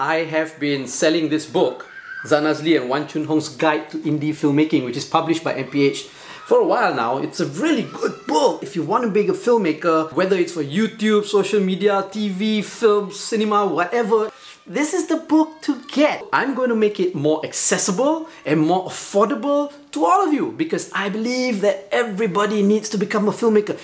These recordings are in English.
I have been selling this book, Zanazli and Wan Chun Hong's Guide to Indie Filmmaking, which is published by MPH for a while now. It's a really good book if you want to be a filmmaker, whether it's for YouTube, social media, TV, film, cinema, whatever. This is the book to get. I'm going to make it more accessible and more affordable to all of you because I believe that everybody needs to become a filmmaker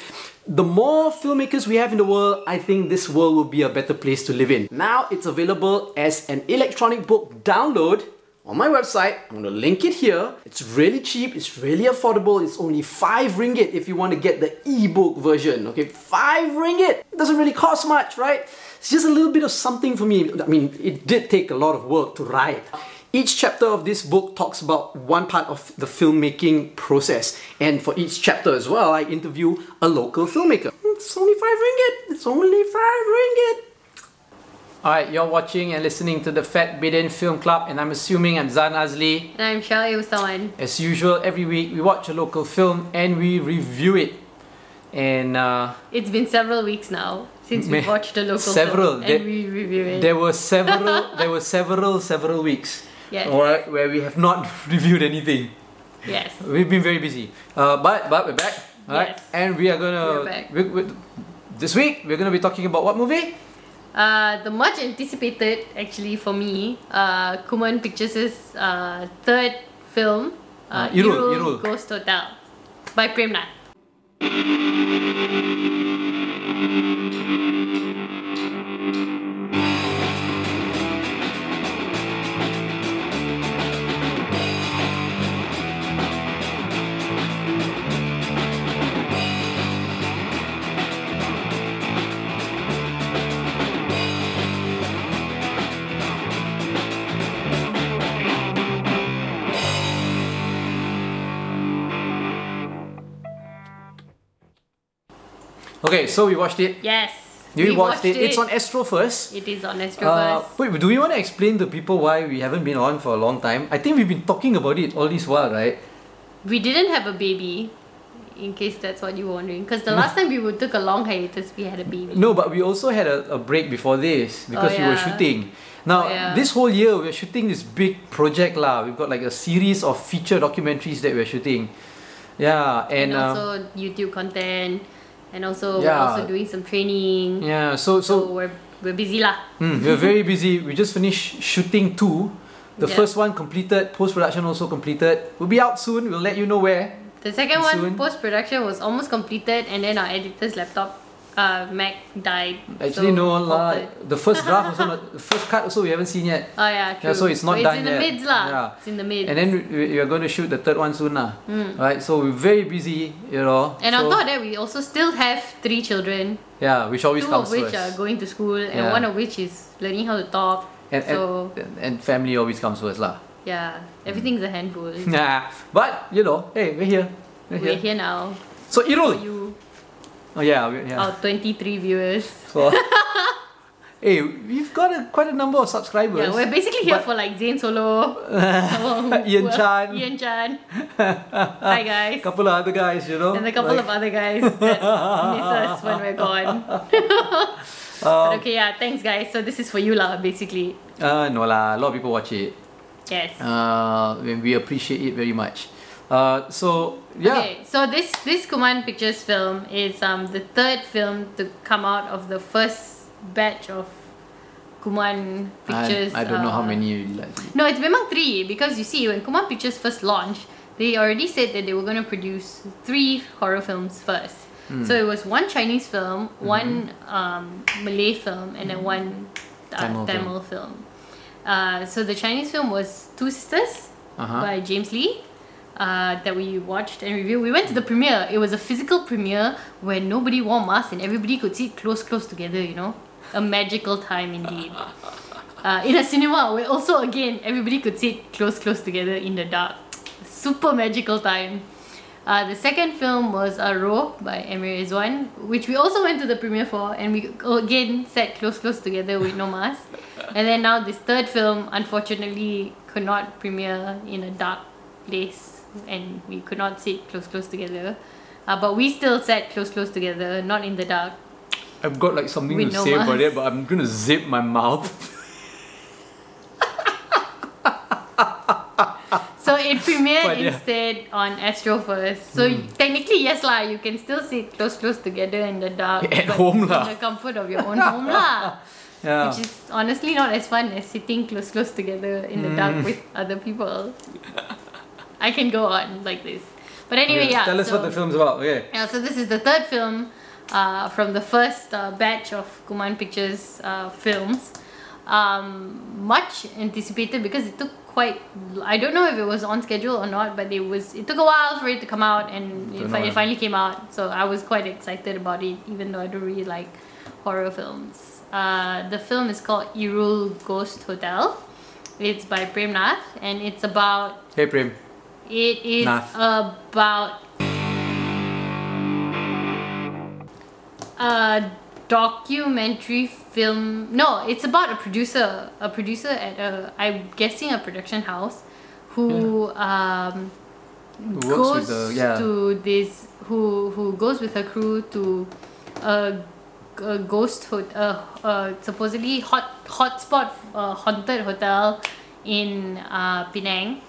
the more filmmakers we have in the world, I think this world will be a better place to live in. Now it's available as an electronic book download on my website. I'm gonna link it here. It's really cheap, it's really affordable. It's only 5 ringgit if you want to get the ebook version. Okay, 5 ringgit. It doesn't really cost much, right? It's just a little bit of something for me. I mean, it did take a lot of work to write. Each chapter of this book talks about one part of the filmmaking process, and for each chapter as well, I interview a local filmmaker. It's only five ringgit. It's only five ringgit. Alright, you're watching and listening to the Fat Bidin Film Club, and I'm assuming I'm Zan Azli. And I'm Shai Ustawan. As usual, every week we watch a local film and we review it. And uh, It's been several weeks now since we watched a local several. film There- and we review it. there were several, there were several, several weeks. Yes. Alright, where we have not reviewed anything. yes. We've been very busy, uh, but but we're back, alright? Yes. And we are gonna We're back. we- we- this week we're gonna be talking about what movie? Uh, the much anticipated, actually for me, uh, Kuman Pictures' uh, third film, uh, Uh, Irul, Irul. Ghost Hotel, by Prem Nath. Okay, so we watched it. Yes. You we watched, it. It's on Astro first. It is on Astro Uh, first. wait, do we want to explain to people why we haven't been on for a long time? I think we've been talking about it all this while, right? We didn't have a baby, in case that's what you were wondering. Because the last time we would took a long hiatus, we had a baby. No, but we also had a, a break before this because we were shooting. Now, Oh, yeah. this whole year we're shooting this big project lah. We've got like a series of feature documentaries that we're shooting. Yeah, and, and uh, also YouTube content, and also Yeah. we're also doing some training. yeah, so So so we're we're busy lah. Mm, we're very busy. We just finished shooting two. The Yeah. first one completed, post production also completed. We'll be out soon. We'll let you know where. The second Soon. one, post production, was almost completed, and then our editor's laptop, uh, Mac died. Actually, so no lah. The first draft also, not, the first cut also we haven't seen yet. Oh yeah, true. Yeah, so it's not But done It's in yet. the mids. Yeah. It's in the mids. And then we, we are going to shoot the third one soon lah. Mm. Right, so we're very busy, you know. And so, on top of that, we also still have three children. yeah, which always two comes of which first. are going to school, and Yeah. one of which is learning how to talk. and, so and, and family always comes first lah. yeah, everything's a handful. Yeah, but you know, hey, we're here. We're, We're here. here now So Irul. Oh yeah, yeah. our 23 viewers. So, hey, we've got a, quite a number of subscribers. Yeah, we're basically here for like Zain Solo, Ian Chan. Ian Chan. Hi guys. A couple of other guys, you know. And a couple like, of other guys that miss us when we're gone. but okay, yeah, thanks guys. So this is for you lah, basically. Uh, no lah, a lot of people watch it. Yes. Uh, we appreciate it very much. Uh, so yeah, Okay, so this this Kuman Pictures film is um the third film to come out of the first batch of Kuman Pictures. I, I don't know how uh, many. Like, No, it's memang three because you see when Kuman Pictures first launched, they already said that they were going to produce three horror films first. Hmm. So it was one Chinese film, Mm-hmm. one um, Malay film, and then one uh, Tamil Tamil, film. film. Uh, so the Chinese film was Two Sisters uh-huh. by James Lee. Uh, that we watched and reviewed. We went to the premiere. It was a physical premiere where nobody wore masks and everybody could sit close, close together. You know, a magical time indeed. Uh, in a cinema where also again everybody could sit close, close together in the dark. Super magical time. Uh, the second film was uh, Roh by Emir Ezwan, which we also went to the premiere for, and we again sat close, close together with no mask. And then now this third film, unfortunately, could not premiere in a dark place, and we could not sit close close together uh, but we still sat close close together not in the dark I've got like something to no say mask. about it, but I'm gonna zip my mouth. so it premiered but, yeah. instead on Astro first. So mm. technically, yes lah, you can still sit close close together in the dark. At home lah. In the comfort of your own home lah. Yeah. Which is honestly not as fun as sitting close close together in the mm. dark hmm. with other people. I can go on like this. But anyway, yeah. Tell us so, what the film's about. Okay. Yeah, so this is the third film uh, from the first uh, batch of Kuman Pictures uh, films. Um, much anticipated because it took quite. I don't know if it was on schedule or not, but it was. It took a while for it to come out, and it, fi- it finally came out. So I was quite excited about it, even though I don't really like horror films. Uh, the film is called Irul Ghost Hotel. It's by Prem Nath, and it's about Hey, Prem. It is about a documentary film. No, it's about a producer, a producer at a, I'm guessing a production house, who um, Who works goes with the yeah. to this, who who goes with her crew to a, a ghost hotel, uh, uh, supposedly hot hotspot uh, haunted hotel in uh, Penang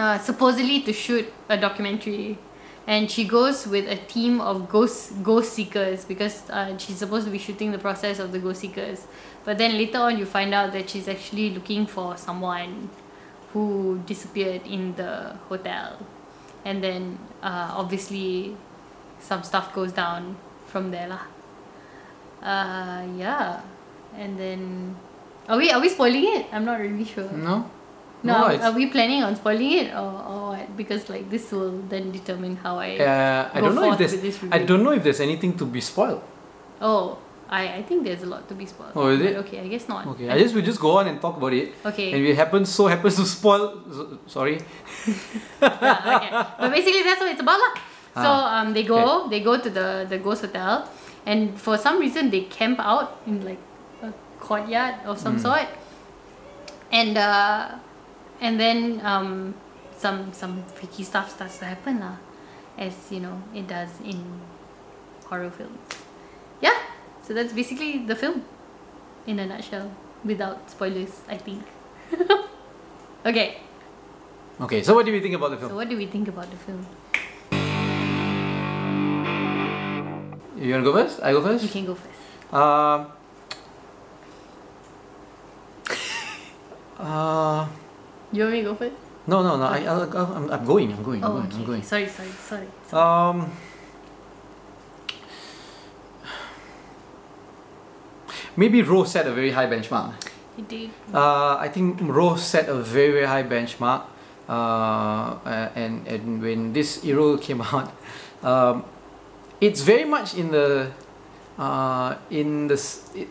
uh, supposedly to shoot a documentary. And she goes with a team of ghost ghost seekers because uh, she's supposed to be shooting the process of the ghost seekers. But then later on you find out that she's actually looking for someone who disappeared in the hotel. And then uh, obviously some stuff goes down from there lah. Uh, yeah. And then are we are we spoiling it? I'm not really sure. No. No, are- we planning on spoiling it or, or what? Because like this will then determine how I. Uh, I don't know if there's. I don't know if there's anything to be spoiled. Oh, I, I think there's a lot to be spoiled. Oh, is it? Okay, I guess not. Okay. I just we just go on and talk about it. Okay. And we happen so happens to spoil. so- Sorry. yeah, okay. But basically, that's what it's about, lah. So Ah, um, they go they go to the the ghost hotel, and for some reason they camp out in like a courtyard of some Mm. sort, and uh, and then um, some some freaky stuff starts to happen, lah, as you know it does in horror films. Yeah, so that's basically the film, in a nutshell, without spoilers, I think. okay. Okay. So what do we think about the film? So what do we think about the film? You wanna go first? I go first. You can go first. Um. Uh, You want me to go first? no, no, no. I, I'll, I'm, I'm going. I'm going. I'm Oh, going. okay, I'm going. Sorry, sorry, sorry. Um. Maybe Rose set a very high benchmark. You did. Uh, I think Rose set a very very high benchmark. Uh, and and when this hero came out, um, it's very much in the uh, in the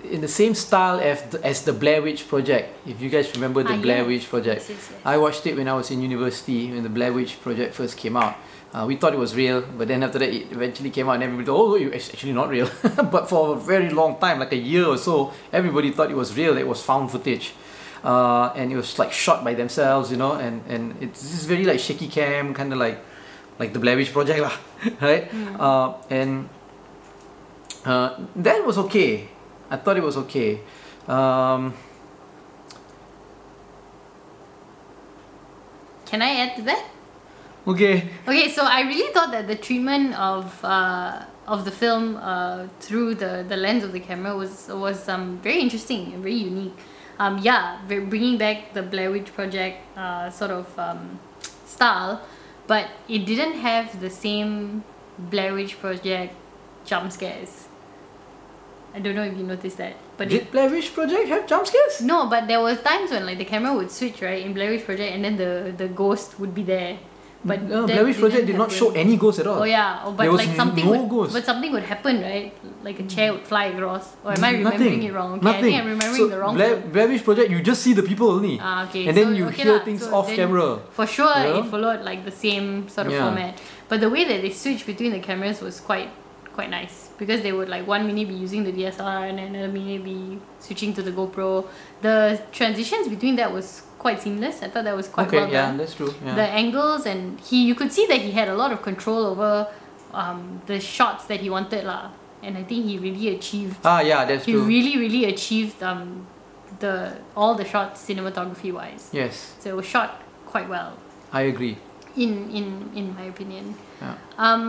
in the same style as the, as the Blair Witch Project. If you guys remember the Ah, Blair yes. Witch Project, Yes, yes. I watched it when I was in university when the Blair Witch Project first came out. Uh, we thought it was real, but then after that, it eventually came out, and everybody thought, oh, it's actually not real. but for a very long time, like a year or so, everybody thought it was real. It was found footage, uh, and it was like shot by themselves, you know, and and it's this very like shaky cam, kind of like like the Blair Witch Project, lah, right? Uh, and uh, that was okay. I thought it was okay. Um, Can I add to that? okay. Okay, so I really thought that the treatment of uh, of the film uh, through the, the lens of the camera was was um, very interesting and very unique. Um, yeah, bringing back the Blair Witch Project uh, sort of um, style, but it didn't have the same Blair Witch Project jump scares. I don't know if you noticed that, but it, Did Blair Witch Project have jump scares? no, but there was times when like the camera would switch right in Blair Witch Project, and then the the ghost would be there. But no, Blair Witch Project didn't happen. show any ghosts at all. Oh yeah, oh, but There was like something no would, ghost. but something would happen, right? Like a chair would fly across. Or am I remembering Nothing. it wrong? Okay, Nothing. I think I'm remembering so the wrong Blair. Blair Witch Project, you just see the people only. Ah, okay. And then so, you okay hear lah, things so off camera. For sure, Yeah. it followed like the same sort of Yeah. format. But the way that they switched between the cameras was quite quite nice because they would like one minute be using the DSLR and another minute be switching to the GoPro. The transitions between that was quite seamless. I thought that was quite okay, well yeah, done that's true. Yeah. the angles and he you could see that he had a lot of control over um, the shots that he wanted lah and I think he really achieved ah, yeah, that's he true. really really achieved um, the all the shots cinematography wise yes. so it was shot quite well I agree. in in in my opinion. Yeah. Um,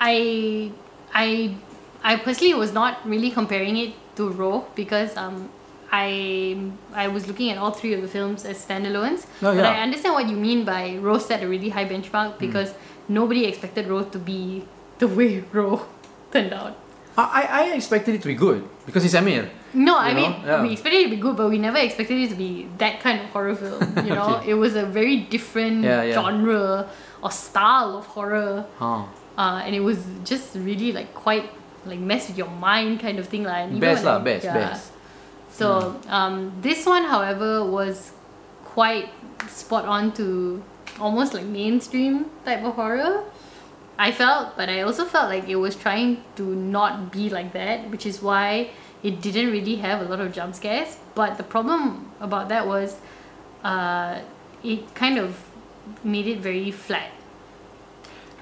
I I I personally was not really comparing it to Roh because um I I was looking at all three of the films as standalones. Oh, But. I understand what you mean by Roh set a really high benchmark because nobody expected Roh to be the way Roh turned out. I, I expected it to be good because it's Amir. No, I mean? Yeah. we expected it to be good, but we never expected it to be that kind of horror film. You know, Okay. it was a very different Yeah, yeah. genre or style of horror, Huh. Uh, and it was just really like quite like mess with your mind kind of thing, and even Best when lah, best, yeah. best. So um, this one, however, was quite spot on to almost like mainstream type of horror. I felt, but I also felt like it was trying to not be like that, which is why it didn't really have a lot of jump scares. But the problem about that was, uh, it kind of made it very flat.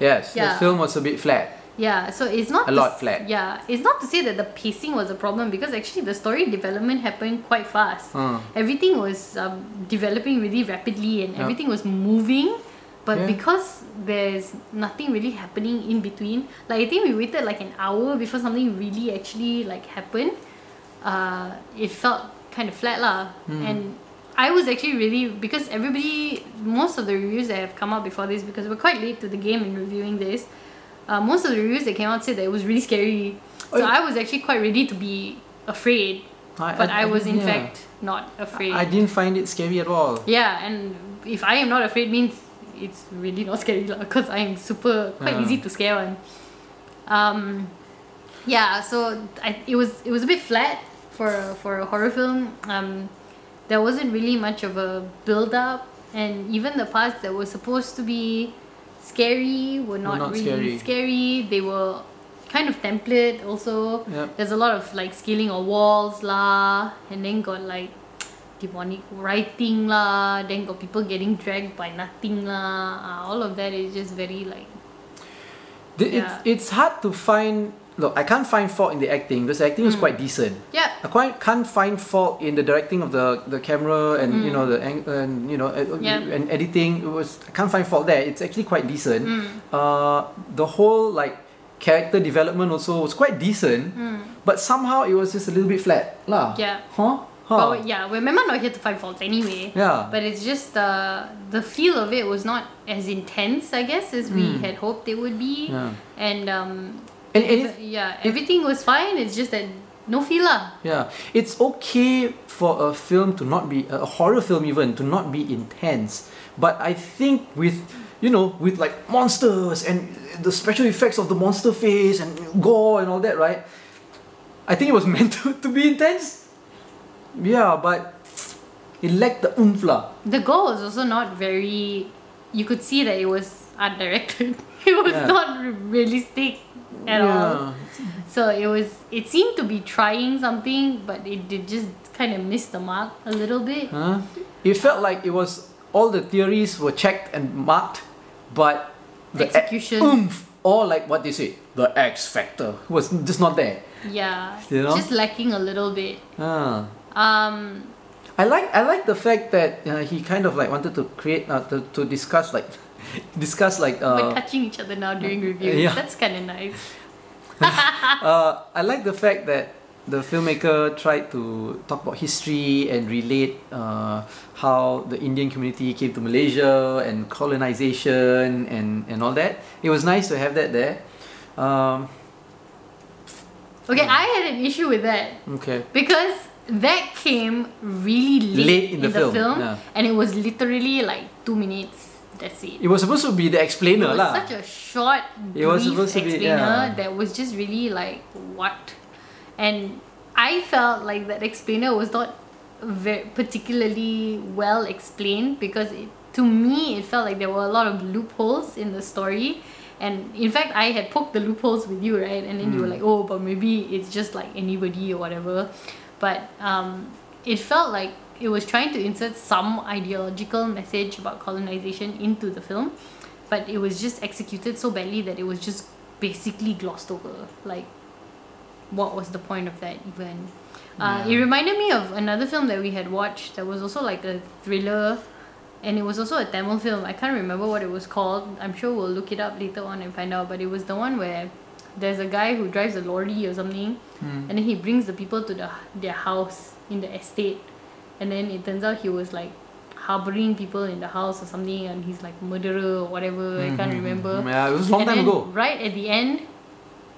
Yes, the film was a bit flat. Yeah, so it's not A lot s- flat. Yeah, it's not to say that the pacing was a problem because actually the story development happened quite fast. Uh, Everything was um, developing really rapidly and Yeah. everything was moving, but Yeah. because there's nothing really happening in between, like I think we waited like an hour before something really actually like happened. Uh, it felt kind of flat lah, Hmm. and I was actually really because everybody, most of the reviews that have come out before this, because we're quite late to the game in reviewing this. Uh, most of the reviews that came out said that it was really scary. So Oh, I was actually quite ready to be afraid, I, but I, was in yeah. fact not afraid. I didn't find it scary at all. yeah, and if I am not afraid means it's really not scary because I am super quite Yeah. easy to scare one. Um, yeah, so I, it was it was a bit flat for for a horror film. Um, there wasn't really much of a build up, and even the parts that were supposed to be scary were not, not really scary. scary. They were kind of template also. Yep. There's a lot of like scaling of walls lah, and then got like demonic writing lah, then got people getting dragged by nothing lah. Uh, all of that is just very like The- Yeah. It's, it's hard to find. Look, I can't find fault in the acting because the acting was Mm. quite decent. yeah. I quite can't find fault in the directing of the, the camera and you know the and you know uh, Mm. Yeah. and editing. It was I can't find fault there. It's actually quite decent. Mm. Uh, the whole like character development also was quite decent, Mm. but somehow it was just a little bit flat, lah. Yeah. Huh? Huh? But yeah, we're remember not here to find faults anyway. yeah. But it's just uh, the feel of it was not as intense, I guess, as we Mm. had hoped it would be. yeah. And um, And, and yeah, everything was fine. It's just that no feel lah. Yeah, it's okay for a film to not be a horror film even to not be intense, but I think with you know with like monsters and the special effects of the monster face and gore and all that, right? I think it was meant to, to be intense. Yeah, but it lacked the oomph lah. The gore was also not very. You could see that it was undirected. It was Yeah. not realistic at all. So it was. It seemed to be trying something, but it did just kind of miss the mark a little bit. Huh? It felt like it was all the theories were checked and marked, but the Execution. oomph or like what they say, the X factor was just not there. Yeah, You know? just lacking a little bit. Ah. Um, I like I like the fact that uh, he kind of like wanted to create uh, to, to discuss like discuss like we're uh, touching each other now during reviews. yeah. That's kind of nice. uh, I like the fact that the filmmaker tried to talk about history and relate uh, how the Indian community came to Malaysia and colonization and, and all that. It was nice to have that there. Um, Okay, I had an issue with that okay. because that came really late, Late in the film, yeah. and it was literally like two minutes. That's it. It was supposed to be the explainer lah. such a short, It was brief supposed to be- explainer yeah. that was just really like what, and I felt like that explainer was not very particularly well explained because it, to me it felt like there were a lot of loopholes in the story. And in fact, I had poked the loopholes with you, right? And then you were Mm. like, "Oh, but maybe it's just like anybody or whatever." But um, it felt like it was trying to insert some ideological message about colonization into the film, but it was just executed so badly that it was just basically glossed over. Like, what was the point of that even? Uh, Yeah. It reminded me of another film that we had watched that was also like a thriller and it was also a Tamil film. I can't remember what it was called. I'm sure we'll look it up later on and find out. But it was the one where there's a guy who drives a lorry or something, Hmm. and then he brings the people to the their house in the estate, and then it turns out he was like harboring people in the house or something, and he's like murderer or whatever. I can't remember. Hmm. Yeah, it was a long And time ago. Right at the end,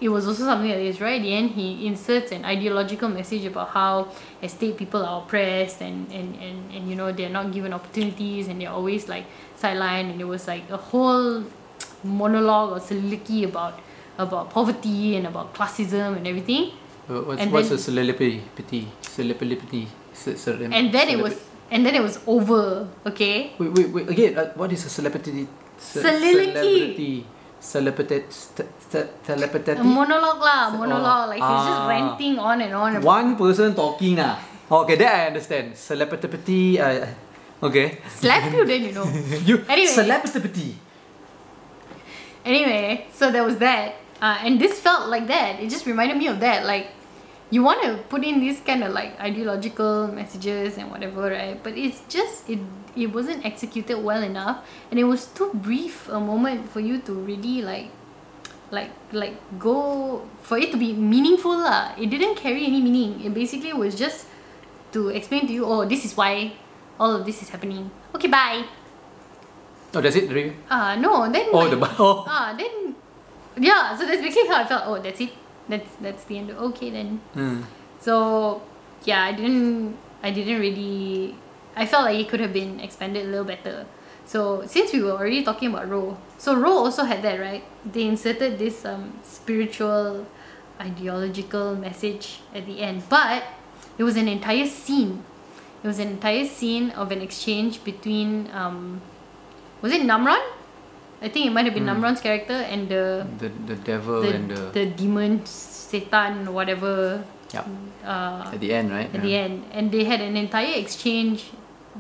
it was also something like this. Right at the end, he inserts an ideological message about how estate people are oppressed and, and, and, and you know they're not given opportunities and they're always like sidelined. And it was like a whole monologue or soliloquy about about poverty and about classism and everything. Uh, What's, And what's then- a celebrity? Celebrity. And then it was and then it was over. Okay. Wait, wait, wait. Again, uh, what is a celebrity? Ce-. Celebrity. Celebrity. Telepathy. A monologue lah, Se- monologue. Like he was just ah. ranting on and on. About One person talking ah. Okay, that I understand. Celebrity. Uh, okay. slap you then you know. you Anyway. celebrity. Anyway, so there was that, uh, and this felt like that. It just reminded me of that. Like, you want to put in these kind of like ideological messages and whatever, right? But it's just it it wasn't executed well enough, and it was too brief a moment for you to really like, like like go for it to be meaningful lah. It didn't carry any meaning. It basically was just to explain to you, oh, this is why all of this is happening. Okay, bye. Oh, that's it. really? Ah, no, then Oh, like, the oh. ah then yeah so that's basically how i felt oh that's it that's that's the end. Of okay then. Hmm. so yeah i didn't i didn't really i felt like it could have been expanded a little better. So since we were already talking about Roh so Roh also had that right? They inserted this um spiritual ideological message at the end. But it was an entire scene. It was an entire scene of an exchange between um was it Namron i think it might have been Namron's character and the The the devil the, and the, the demon satan whatever Yup. uh, at the end, right? at the end. And they had an entire exchange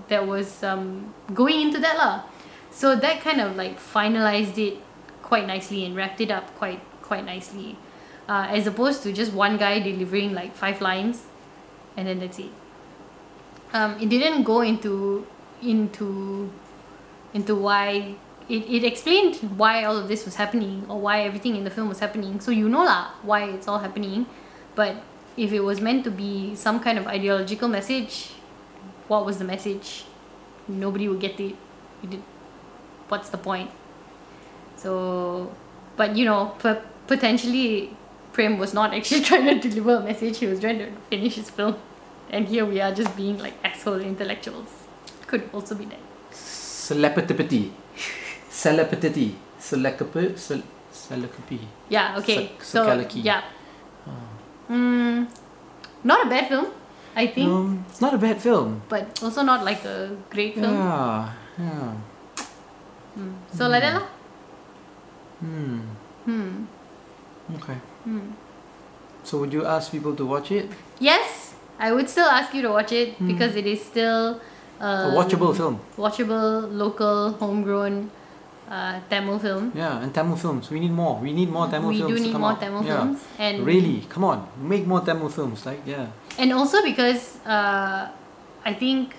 that was um, going into that lah. So that kind of like finalized it quite nicely and wrapped it up quite quite nicely. Uh, as opposed to just one guy delivering like five lines and then that's it. Um, it didn't go into into into why it, it explained why all of this was happening or why everything in the film was happening. So you know lah why it's all happening. But if it was meant to be some kind of ideological message what was the message? Nobody would get it. What's the point? So but you know p- potentially Prem was not actually trying to deliver a message. He was trying to finish his film. And here we are just being like asshole intellectuals. Could also be that. Celebrity. Celebrity. Celebrity. Celebrity. Yeah, okay. So yeah. Mm, not a bad film, I think, Um, it's not a bad film. but also not like a great film. Yeah. Yeah. Mm. So like that. Hmm. Hmm. Okay. Hmm. So would you ask people to watch it? Yes, I would still ask you to watch it because it is still A watchable film. watchable, local, homegrown uh, Tamil film. Yeah, and Tamil films. We need more. We need more Tamil we films. do to need more out. Tamil yeah. films, and Really, come on, make more Tamil films. Like, yeah. and also because uh, I think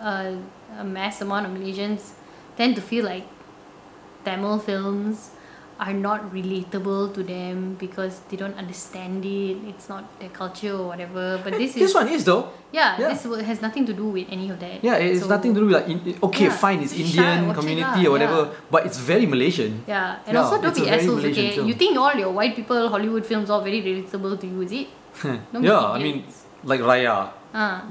uh, a mass amount of Malaysians tend to feel like Tamil films are not relatable to them because they don't understand it. It's not their culture or whatever. But this This is one is though. yeah, yeah. this has nothing to do with any of that. Yeah, it's So- nothing to do with like in, okay, Yeah, fine, it's Indian it community or whatever, yeah. but it's very Malaysian. Yeah, and also don't be assholes, okay? film. You think all your white people Hollywood films are very relatable to you, is it? Yeah, I mean, like Raya. Ah.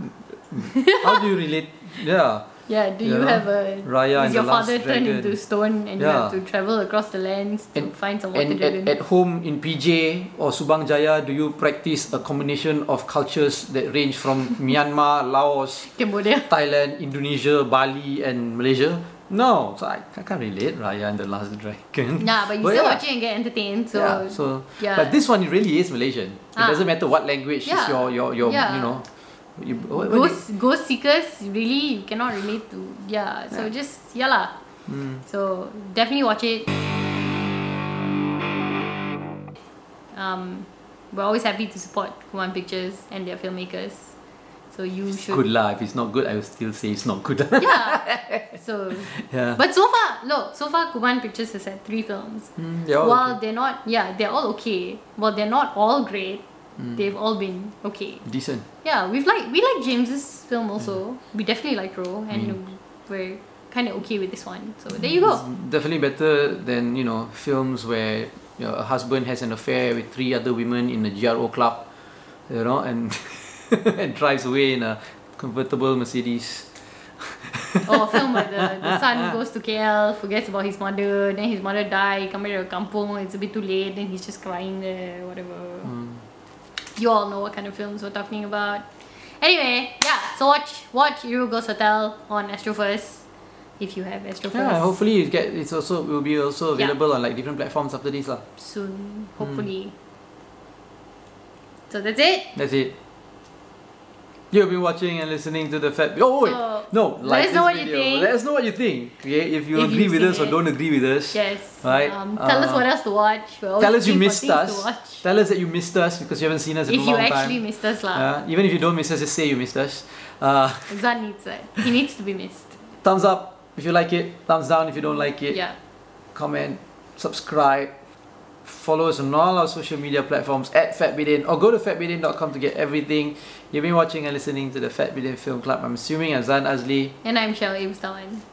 How do you relate? Yeah, Yeah, do you Yeah. have a Raya is your father turned into stone and you have to travel across the lands to And- find some water and dragon? at, at home in PJ or Subang Jaya, do you practice a combination of cultures that range from Myanmar, Laos, Cambodia. Thailand, Indonesia, Bali, and Malaysia? No, so I, I can't relate Raya and the Last Dragon. Nah, but you But still yeah. watch it and get entertained. So yeah, so yeah. but this one really is Malaysian. It Ah. doesn't matter what language is Yeah. your your your Yeah. you know. You, what, what ghost ghost seekers really you cannot relate to. Yeah, so Yeah. just yeah lah. Mm. So definitely watch it. Um, we're always happy to support Kuman Pictures and their filmmakers. So you should. Good lah. If it's not good, I will still say it's not good. Yeah. so, yeah. but so far, look, so far Kuman Pictures has had three films. Mm, they're While okay. they're not, yeah, they're all okay. Well, they're not all great. Hmm. They've all been okay. decent. Yeah, we've like we like James's film also. Hmm. We definitely like Roh, and we're kind of okay with this one. So there you go. It's definitely better than you know films where you know, a husband has an affair with three other women in a GRO club, you know, and and drives away in a convertible Mercedes. or a film where the, the son goes to KL, forgets about his mother, then his mother die, come back to kampung, it's a bit too late, then he's just crying there, whatever. Hmm. You all know what kind of films we're talking about. Anyway, yeah, so watch watch Ghost Hotel on Astro First. If you have Astro First. Yeah, hopefully it get it's also will be also Yeah. available on like different platforms after this lah. soon, hmm. hopefully. So that's it. That's it. You've been watching and listening to the Fat. Oh wait, So, no, let like us know what you video. think. Let us know what you think. Okay, if you If agree with us or don't agree with us. Yes. Right, Um, tell us uh, what else to watch. Tell us you missed us. Tell us that you missed us because you haven't seen us in If a you actually time. missed us, lah. Uh, even if you don't miss us, just say you missed us. Uh, Zan needs that. He needs to be missed. thumbs up if you like it. Thumbs down if you don't like it. Yeah. Comment, subscribe. Follow us on all our social media platforms at FatBidin or go to fatbidin.com to get everything. You've been watching and listening to the Fat Bidin Film Club. I'm assuming Azan Azli. And I'm Shell Ibstawan.